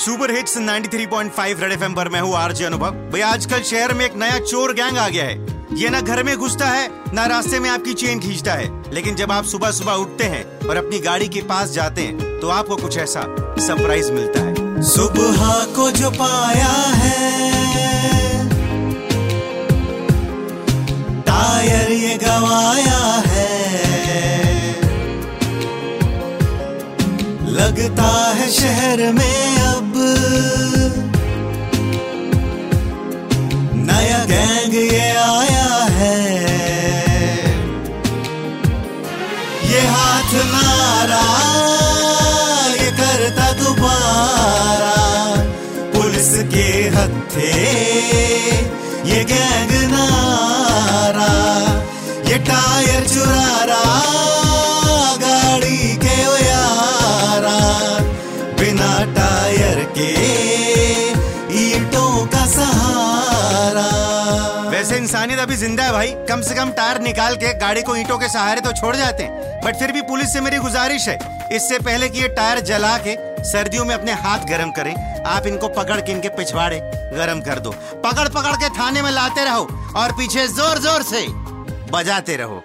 Super hits 93.5 red FM पर मैं हूँ आरजे अनुभव। भाई आजकल शहर में एक नया चोर गैंग आ गया है। ये ना घर में घुसता है, ना रास्ते में आपकी चेन खींचता है। लेकिन जब आप सुबह सुबह उठते हैं और अपनी गाड़ी के पास जाते हैं तो आपको कुछ ऐसा सरप्राइज़ मिलता है। सुबह को जो पाया है, टायर ये गवाया है। लगता है शहर में गैंग ये आया है। ये हाथ नारा, ये करता दोबारा। पुलिस के हथे ये गैंग नारा, ये टायर चुरा रहा वैसे इंसानियत अभी ज़िंदा है भाई। कम से कम टायर निकाल के, गाड़ी को ईंटों के सहारे तो छोड़ जाते हैं। बट फिर भी पुलिस से मेरी गुजारिश है। इससे पहले कि ये टायर जला के सर्दियों में अपने हाथ गर्म करें। आप इनको पकड़ के इनके पिछवाड़े गर्म कर दो। पकड़ पकड़ के थाने में लाते रहो और पीछे ज़ोर ज़ोर से बजाते रहो।